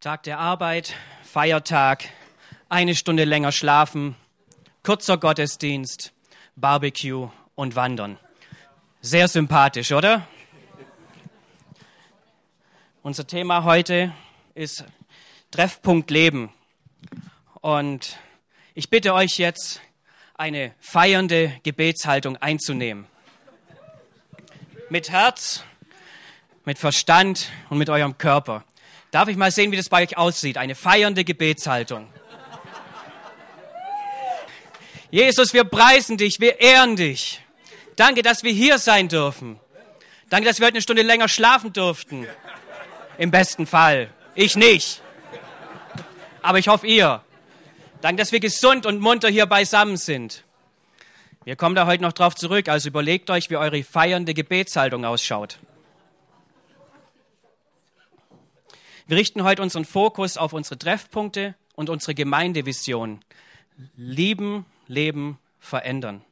Tag der Arbeit, Feiertag, eine Stunde länger schlafen, kurzer Gottesdienst, Barbecue und Wandern. Sehr sympathisch, oder? Unser Thema heute ist Treffpunkt Leben. Und ich bitte euch jetzt, eine feiernde Gebetshaltung einzunehmen. Mit Herz, mit Verstand und mit eurem Körper. Darf ich mal sehen, wie das bei euch aussieht? Eine feiernde Gebetshaltung. Jesus, wir preisen dich, wir ehren dich. Danke, dass wir hier sein dürfen. Danke, dass wir heute eine Stunde länger schlafen durften. Im besten Fall. Ich nicht. Aber ich hoffe, ihr. Danke, dass wir gesund und munter hier beisammen sind. Wir kommen da heute noch drauf zurück, also überlegt euch, wie eure feiernde Gebetshaltung ausschaut. Wir richten heute unseren Fokus auf unsere Treffpunkte und unsere Gemeindevision. Lieben, leben, verändern.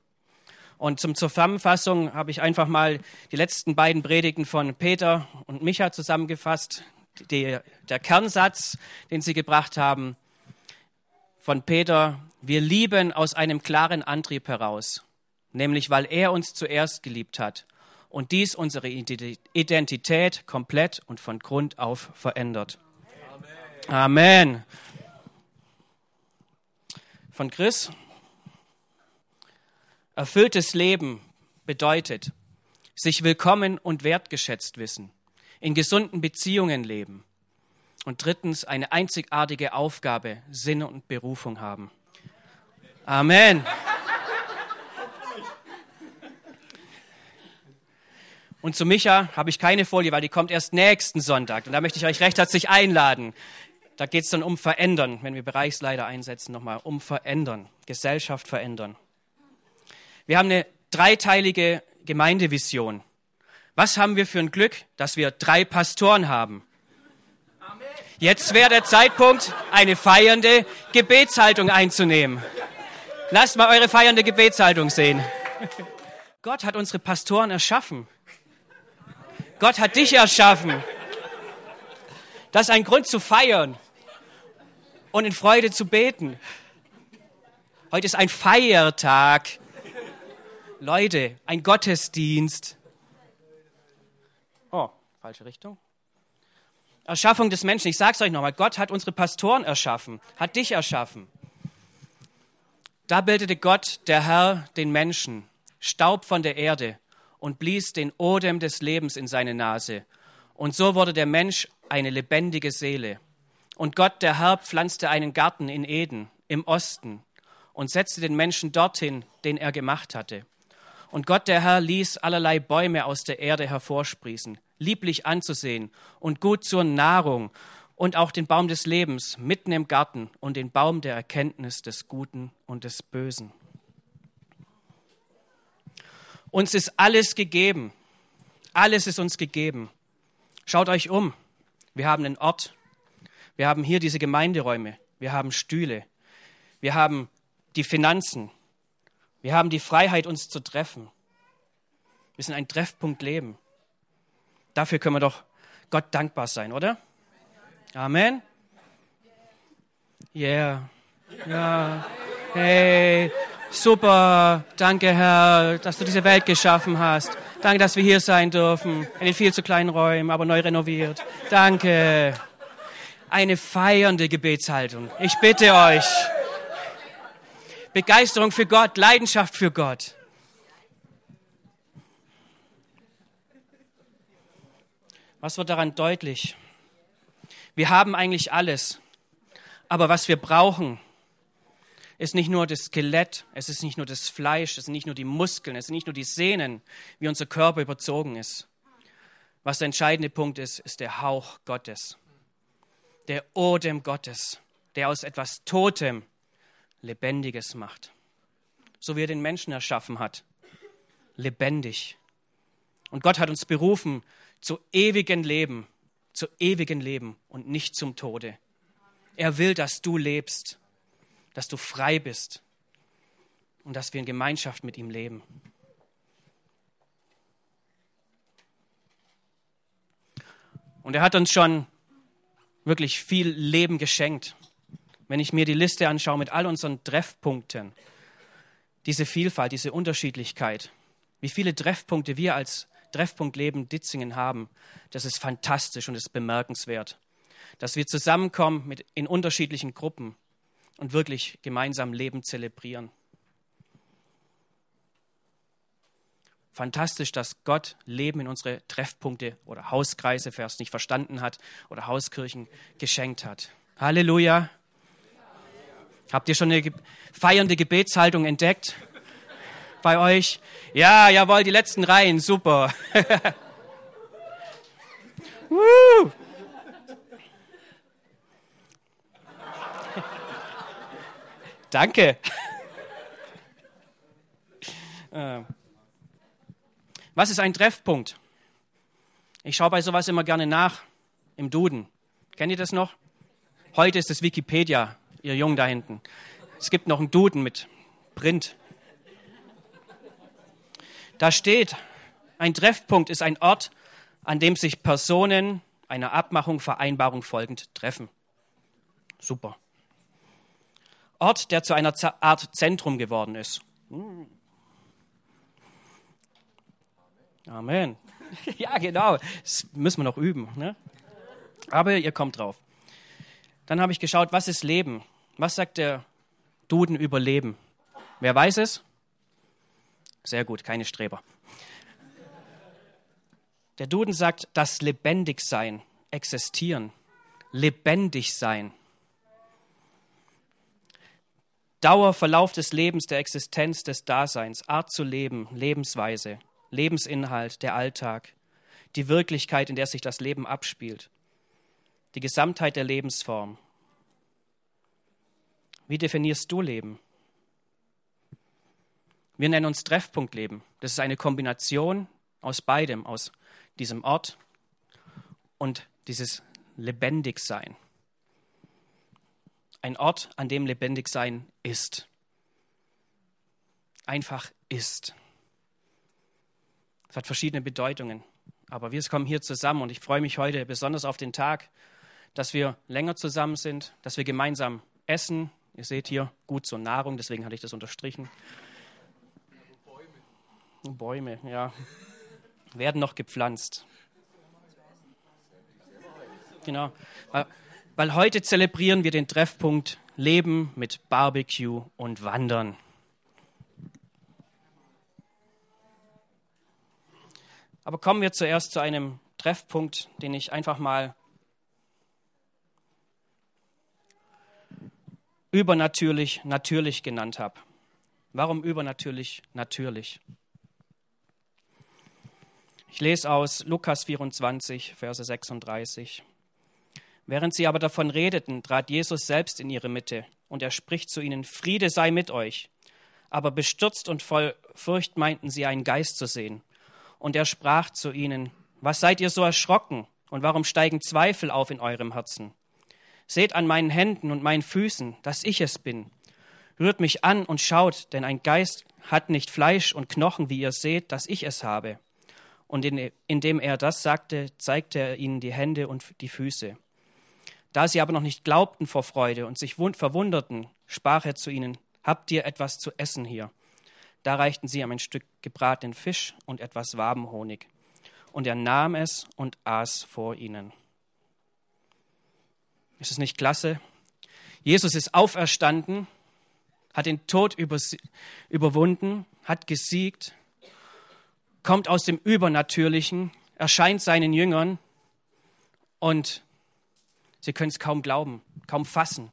Und zum Zusammenfassung habe ich einfach mal die letzten beiden Predigten von Peter und Micha zusammengefasst. Die, der Kernsatz, den sie gebracht haben, von Peter, wir lieben aus einem klaren Antrieb heraus, nämlich weil er uns zuerst geliebt hat und dies unsere Identität komplett und von Grund auf verändert. Amen. Amen. Von Chris. Erfülltes Leben bedeutet, sich willkommen und wertgeschätzt wissen, in gesunden Beziehungen leben und drittens eine einzigartige Aufgabe, Sinn und Berufung haben. Amen. Und zu Micha habe ich keine Folie, weil die kommt erst nächsten Sonntag. Und da möchte ich euch recht herzlich einladen. Da geht es dann um Verändern, wenn wir Bereichsleiter einsetzen, nochmal um Verändern, Gesellschaft verändern. Wir haben eine dreiteilige Gemeindevision. Was haben wir für ein Glück, dass wir drei Pastoren haben? Jetzt wäre der Zeitpunkt, eine feiernde Gebetshaltung einzunehmen. Lasst mal eure feiernde Gebetshaltung sehen. Gott hat unsere Pastoren erschaffen. Gott hat dich erschaffen. Das ist ein Grund zu feiern und in Freude zu beten. Heute ist ein Feiertag. Leute, ein Gottesdienst. Oh, falsche Richtung. Erschaffung des Menschen. Ich sage es euch nochmal. Gott hat unsere Pastoren erschaffen, hat dich erschaffen. Da bildete Gott, der Herr, den Menschen, Staub von der Erde und blies den Odem des Lebens in seine Nase. Und so wurde der Mensch eine lebendige Seele. Und Gott, der Herr, pflanzte einen Garten in Eden im Osten und setzte den Menschen dorthin, den er gemacht hatte. Und Gott, der Herr, ließ allerlei Bäume aus der Erde hervorsprießen, lieblich anzusehen und gut zur Nahrung, und auch den Baum des Lebens mitten im Garten und den Baum der Erkenntnis des Guten und des Bösen. Uns ist alles gegeben. Alles ist uns gegeben. Schaut euch um. Wir haben einen Ort. Wir haben hier diese Gemeinderäume. Wir haben Stühle. Wir haben die Finanzen. Wir haben die Freiheit, uns zu treffen. Wir sind ein Treffpunkt Leben. Dafür können wir doch Gott dankbar sein, oder? Amen. Yeah. Ja. Hey, Super, danke Herr, dass du diese Welt geschaffen hast. Danke, dass wir hier sein dürfen, in den viel zu kleinen Räumen, aber neu renoviert. Danke. Eine feiernde Gebetshaltung. Ich bitte euch. Begeisterung für Gott, Leidenschaft für Gott. Was wird daran deutlich? Wir haben eigentlich alles, aber was wir brauchen, ist nicht nur das Skelett, es ist nicht nur das Fleisch, es sind nicht nur die Muskeln, es sind nicht nur die Sehnen, wie unser Körper überzogen ist. Was der entscheidende Punkt ist, ist der Hauch Gottes, der Odem Gottes, der aus etwas Totem Lebendiges macht. So wie er den Menschen erschaffen hat, lebendig. Und Gott hat uns berufen zu ewigen Leben, zu ewigen Leben und nicht zum Tode. Er will, dass du lebst dass du frei bist und dass wir in Gemeinschaft mit ihm leben. Und er hat uns schon wirklich viel Leben geschenkt. Wenn ich mir die Liste anschaue mit all unseren Treffpunkten, diese Vielfalt, diese Unterschiedlichkeit, wie viele Treffpunkte wir als Treffpunkt Leben Ditzingen haben, das ist fantastisch und ist bemerkenswert. Dass wir zusammenkommen mit, in unterschiedlichen Gruppen und wirklich gemeinsam Leben zelebrieren. Fantastisch, dass Gott Leben in unsere Treffpunkte oder Hauskreise, wer es nicht verstanden hat, oder Hauskirchen geschenkt hat. Halleluja. Habt ihr schon eine feiernde Gebetshaltung entdeckt bei euch? Ja, jawohl, die letzten Reihen, super. Danke. Äh. Was ist ein Treffpunkt? Ich schaue bei sowas immer gerne nach im Duden. Kennt ihr das noch? Heute ist es Wikipedia, ihr Jungen da hinten. Es gibt noch einen Duden mit Print. Da steht, ein Treffpunkt ist ein Ort, an dem sich Personen einer Abmachung, Vereinbarung folgend treffen. Super. Ort, der zu einer Art Zentrum geworden ist. Amen. Ja, genau. Das müssen wir noch üben. Ne? Aber ihr kommt drauf. Dann habe ich geschaut, was ist Leben? Was sagt der Duden über Leben? Wer weiß es? Sehr gut, keine Streber. Der Duden sagt, das Lebendigsein, existieren, lebendig sein. Dauerverlauf des Lebens, der Existenz, des Daseins, Art zu leben, Lebensweise, Lebensinhalt, der Alltag, die Wirklichkeit, in der sich das Leben abspielt, die Gesamtheit der Lebensform. Wie definierst du Leben? Wir nennen uns Treffpunktleben. Das ist eine Kombination aus beidem, aus diesem Ort und dieses Lebendigsein ein Ort, an dem lebendig sein ist. Einfach ist. Es hat verschiedene Bedeutungen. Aber wir kommen hier zusammen und ich freue mich heute besonders auf den Tag, dass wir länger zusammen sind, dass wir gemeinsam essen. Ihr seht hier gut zur Nahrung, deswegen hatte ich das unterstrichen. Bäume. Bäume, ja. Werden noch gepflanzt. Genau weil heute zelebrieren wir den Treffpunkt Leben mit Barbecue und Wandern. Aber kommen wir zuerst zu einem Treffpunkt, den ich einfach mal übernatürlich natürlich genannt habe. Warum übernatürlich natürlich? Ich lese aus Lukas 24, Verse 36. Während sie aber davon redeten, trat Jesus selbst in ihre Mitte, und er spricht zu ihnen, Friede sei mit euch. Aber bestürzt und voll Furcht meinten sie, einen Geist zu sehen. Und er sprach zu ihnen, Was seid ihr so erschrocken, und warum steigen Zweifel auf in eurem Herzen? Seht an meinen Händen und meinen Füßen, dass ich es bin. Rührt mich an und schaut, denn ein Geist hat nicht Fleisch und Knochen, wie ihr seht, dass ich es habe. Und indem er das sagte, zeigte er ihnen die Hände und die Füße. Da sie aber noch nicht glaubten vor Freude und sich verwunderten, sprach er zu ihnen, Habt ihr etwas zu essen hier? Da reichten sie ihm ein Stück gebratenen Fisch und etwas Wabenhonig. Und er nahm es und aß vor ihnen. Ist es nicht klasse? Jesus ist auferstanden, hat den Tod überwunden, hat gesiegt, kommt aus dem Übernatürlichen, erscheint seinen Jüngern und Sie können es kaum glauben, kaum fassen.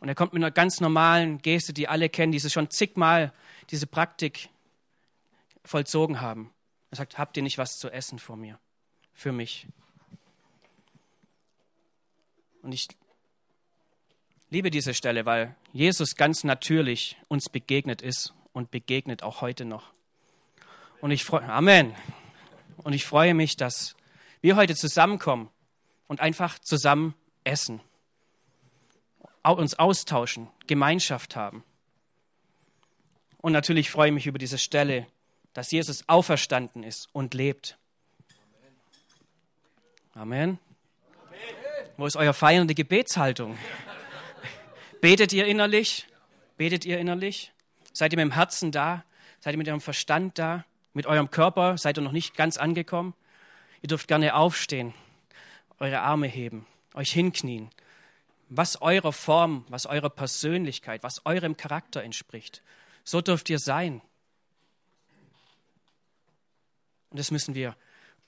Und er kommt mit einer ganz normalen Geste, die alle kennen, die sie schon zigmal diese Praktik vollzogen haben. Er sagt, habt ihr nicht was zu essen vor mir, für mich? Und ich liebe diese Stelle, weil Jesus ganz natürlich uns begegnet ist und begegnet auch heute noch. Und ich freue, Amen. Und ich freue mich, dass wir heute zusammenkommen und einfach zusammen essen, uns austauschen, Gemeinschaft haben. Und natürlich freue ich mich über diese Stelle, dass Jesus auferstanden ist und lebt. Amen. Wo ist euer feiernde Gebetshaltung? Betet ihr innerlich? Betet ihr innerlich? Seid ihr mit dem Herzen da? Seid ihr mit eurem Verstand da? Mit eurem Körper? Seid ihr noch nicht ganz angekommen? Ihr dürft gerne aufstehen, eure Arme heben, euch hinknien. Was eurer Form, was eurer Persönlichkeit, was eurem Charakter entspricht. So dürft ihr sein. Und das müssen wir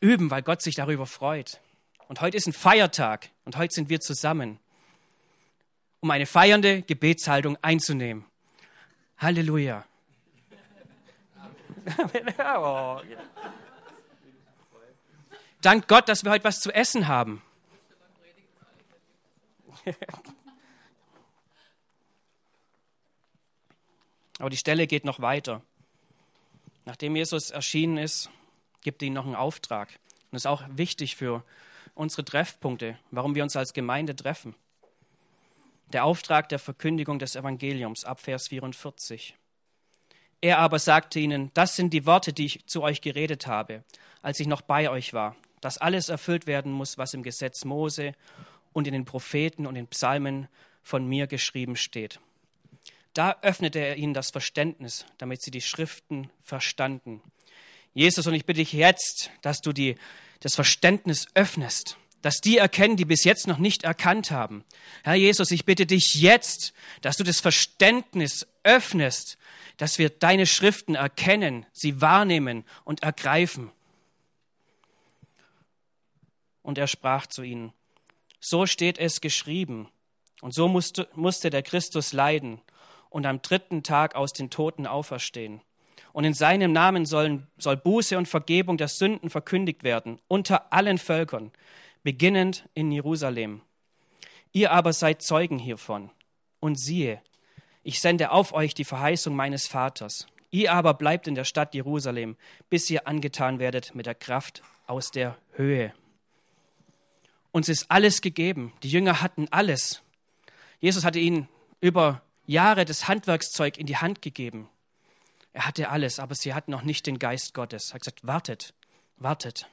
üben, weil Gott sich darüber freut. Und heute ist ein Feiertag und heute sind wir zusammen, um eine feiernde Gebetshaltung einzunehmen. Halleluja. Dank Gott, dass wir heute was zu essen haben. Aber die Stelle geht noch weiter. Nachdem Jesus erschienen ist, gibt er ihnen noch einen Auftrag. Und das ist auch wichtig für unsere Treffpunkte, warum wir uns als Gemeinde treffen. Der Auftrag der Verkündigung des Evangeliums ab Vers 44. Er aber sagte ihnen, das sind die Worte, die ich zu euch geredet habe, als ich noch bei euch war, dass alles erfüllt werden muss, was im Gesetz Mose und in den Propheten und den Psalmen von mir geschrieben steht. Da öffnete er ihnen das Verständnis, damit sie die Schriften verstanden. Jesus, und ich bitte dich jetzt, dass du die, das Verständnis öffnest, dass die erkennen, die bis jetzt noch nicht erkannt haben. Herr Jesus, ich bitte dich jetzt, dass du das Verständnis öffnest, dass wir deine Schriften erkennen, sie wahrnehmen und ergreifen. Und er sprach zu ihnen, so steht es geschrieben, und so musste, musste der Christus leiden und am dritten Tag aus den Toten auferstehen und in seinem Namen sollen, soll Buße und Vergebung der Sünden verkündigt werden unter allen Völkern, beginnend in Jerusalem. Ihr aber seid Zeugen hiervon. Und siehe, ich sende auf euch die Verheißung meines Vaters. Ihr aber bleibt in der Stadt Jerusalem, bis ihr angetan werdet mit der Kraft aus der Höhe. Uns ist alles gegeben. Die Jünger hatten alles. Jesus hatte ihnen über Jahre das Handwerkszeug in die Hand gegeben. Er hatte alles, aber sie hatten noch nicht den Geist Gottes. Er hat gesagt, wartet, wartet.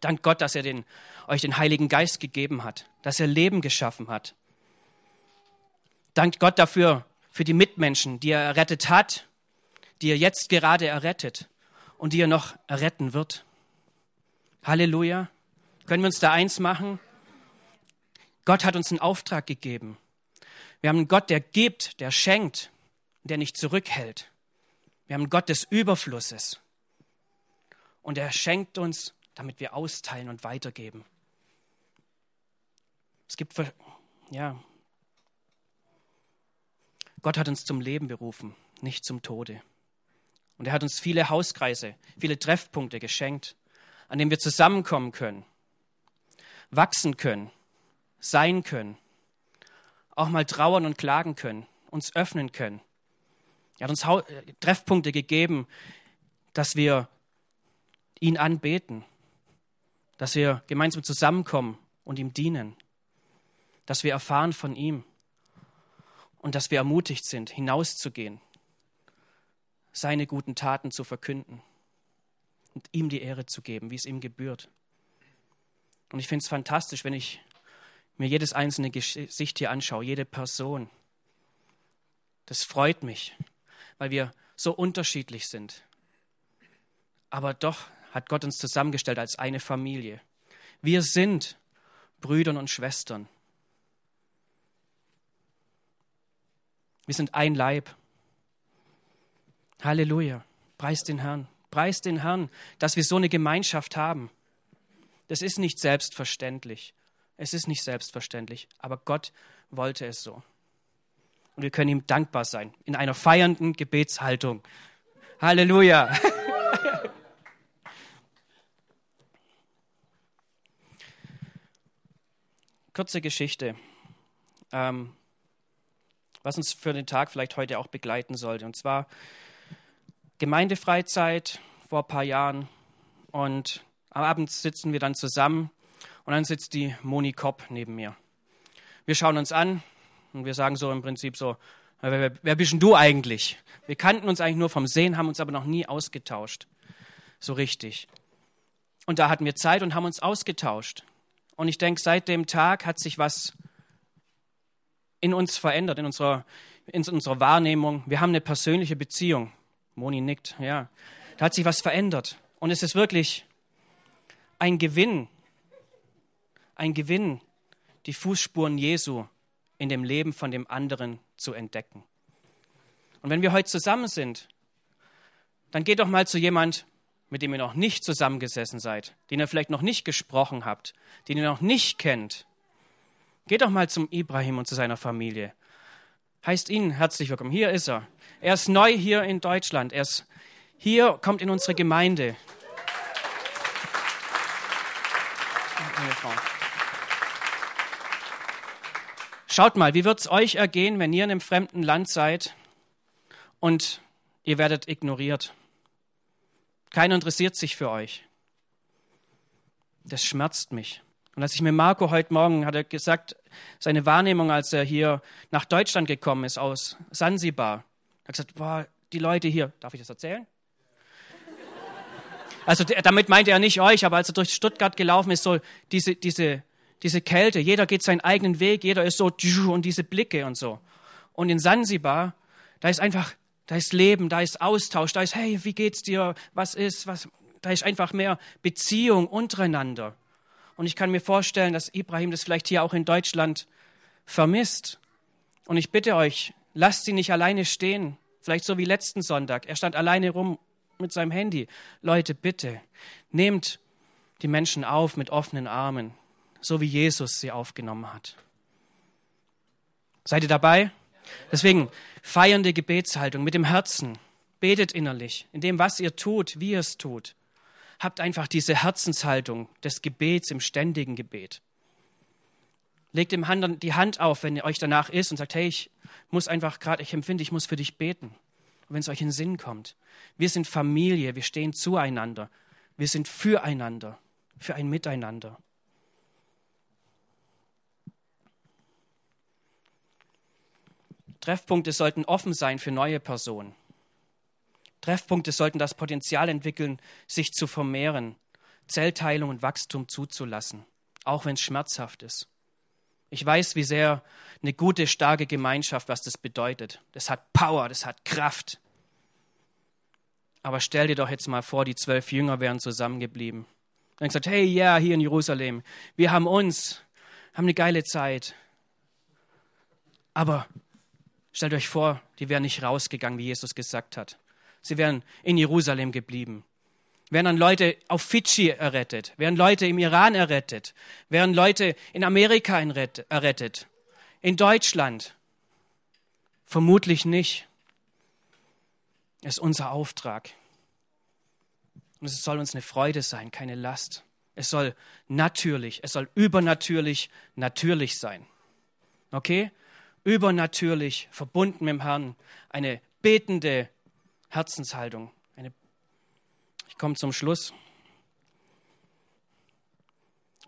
Dank Gott, dass er den, euch den Heiligen Geist gegeben hat, dass er Leben geschaffen hat. Dank Gott dafür, für die Mitmenschen, die er errettet hat, die er jetzt gerade errettet und die er noch erretten wird. Halleluja. Können wir uns da eins machen? Gott hat uns einen Auftrag gegeben. Wir haben einen Gott, der gibt, der schenkt, der nicht zurückhält. Wir haben einen Gott des Überflusses. Und er schenkt uns, damit wir austeilen und weitergeben. Es gibt, ja, Gott hat uns zum Leben berufen, nicht zum Tode. Und er hat uns viele Hauskreise, viele Treffpunkte geschenkt, an denen wir zusammenkommen können, wachsen können, sein können auch mal trauern und klagen können, uns öffnen können. Er hat uns äh, Treffpunkte gegeben, dass wir ihn anbeten, dass wir gemeinsam zusammenkommen und ihm dienen, dass wir erfahren von ihm und dass wir ermutigt sind, hinauszugehen, seine guten Taten zu verkünden und ihm die Ehre zu geben, wie es ihm gebührt. Und ich finde es fantastisch, wenn ich mir jedes einzelne Gesicht hier anschaue, jede Person. Das freut mich, weil wir so unterschiedlich sind. Aber doch hat Gott uns zusammengestellt als eine Familie. Wir sind Brüdern und Schwestern. Wir sind ein Leib. Halleluja. Preis den Herrn. Preis den Herrn, dass wir so eine Gemeinschaft haben. Das ist nicht selbstverständlich. Es ist nicht selbstverständlich, aber Gott wollte es so. Und wir können ihm dankbar sein in einer feiernden Gebetshaltung. Halleluja. Kurze Geschichte, ähm, was uns für den Tag vielleicht heute auch begleiten sollte. Und zwar Gemeindefreizeit vor ein paar Jahren. Und am Abend sitzen wir dann zusammen und dann sitzt die Moni Kopp neben mir. Wir schauen uns an und wir sagen so im Prinzip so, wer, wer bist denn du eigentlich? Wir kannten uns eigentlich nur vom Sehen, haben uns aber noch nie ausgetauscht. So richtig. Und da hatten wir Zeit und haben uns ausgetauscht. Und ich denke, seit dem Tag hat sich was in uns verändert, in unserer, in unserer Wahrnehmung. Wir haben eine persönliche Beziehung. Moni nickt, ja. Da hat sich was verändert. Und es ist wirklich ein Gewinn, ein Gewinn, die Fußspuren Jesu in dem Leben von dem anderen zu entdecken. Und wenn wir heute zusammen sind, dann geht doch mal zu jemand, mit dem ihr noch nicht zusammengesessen seid, den ihr vielleicht noch nicht gesprochen habt, den ihr noch nicht kennt. Geht doch mal zum Ibrahim und zu seiner Familie. Heißt ihn herzlich willkommen. Hier ist er. Er ist neu hier in Deutschland. Er ist hier, kommt in unsere Gemeinde. Schaut mal, wie wird es euch ergehen, wenn ihr in einem fremden Land seid und ihr werdet ignoriert? Keiner interessiert sich für euch. Das schmerzt mich. Und als ich mit Marco heute Morgen, hat er gesagt, seine Wahrnehmung, als er hier nach Deutschland gekommen ist aus Sansibar, er hat gesagt, boah, die Leute hier, darf ich das erzählen? Also damit meinte er nicht euch, aber als er durch Stuttgart gelaufen ist, so diese, diese, diese Kälte, jeder geht seinen eigenen Weg, jeder ist so und diese Blicke und so. Und in Sansibar, da ist einfach da ist Leben, da ist Austausch, da ist, hey, wie geht's dir? Was ist? Was? Da ist einfach mehr Beziehung untereinander. Und ich kann mir vorstellen, dass Ibrahim das vielleicht hier auch in Deutschland vermisst. Und ich bitte euch, lasst sie nicht alleine stehen. Vielleicht so wie letzten Sonntag. Er stand alleine rum mit seinem Handy. Leute, bitte, nehmt die Menschen auf mit offenen Armen, so wie Jesus sie aufgenommen hat. Seid ihr dabei? Deswegen feiernde Gebetshaltung mit dem Herzen. Betet innerlich, in dem, was ihr tut, wie ihr es tut. Habt einfach diese Herzenshaltung des Gebets im ständigen Gebet. Legt dem anderen die Hand auf, wenn ihr euch danach ist und sagt, hey, ich muss einfach gerade, ich empfinde, ich muss für dich beten. Und wenn es euch in den Sinn kommt. Wir sind Familie, wir stehen zueinander. Wir sind füreinander, für ein Miteinander. Treffpunkte sollten offen sein für neue Personen. Treffpunkte sollten das Potenzial entwickeln, sich zu vermehren, Zellteilung und Wachstum zuzulassen, auch wenn es schmerzhaft ist. Ich weiß, wie sehr eine gute, starke Gemeinschaft, was das bedeutet. Das hat Power, das hat Kraft. Aber stell dir doch jetzt mal vor, die zwölf Jünger wären zusammengeblieben. Dann gesagt, hey, ja, yeah, hier in Jerusalem, wir haben uns, haben eine geile Zeit. Aber Stellt euch vor, die wären nicht rausgegangen, wie Jesus gesagt hat. Sie wären in Jerusalem geblieben. Wären dann Leute auf Fidschi errettet, wären Leute im Iran errettet, wären Leute in Amerika errettet, in Deutschland. Vermutlich nicht. Es ist unser Auftrag. Und es soll uns eine Freude sein, keine Last. Es soll natürlich, es soll übernatürlich natürlich sein. Okay? übernatürlich verbunden mit dem Herrn, eine betende Herzenshaltung. Eine ich komme zum Schluss.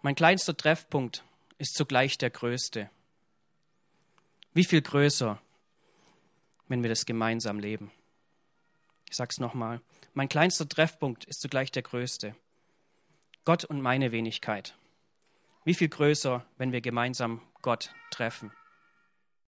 Mein kleinster Treffpunkt ist zugleich der größte. Wie viel größer, wenn wir das gemeinsam leben? Ich sage es nochmal. Mein kleinster Treffpunkt ist zugleich der größte. Gott und meine Wenigkeit. Wie viel größer, wenn wir gemeinsam Gott treffen?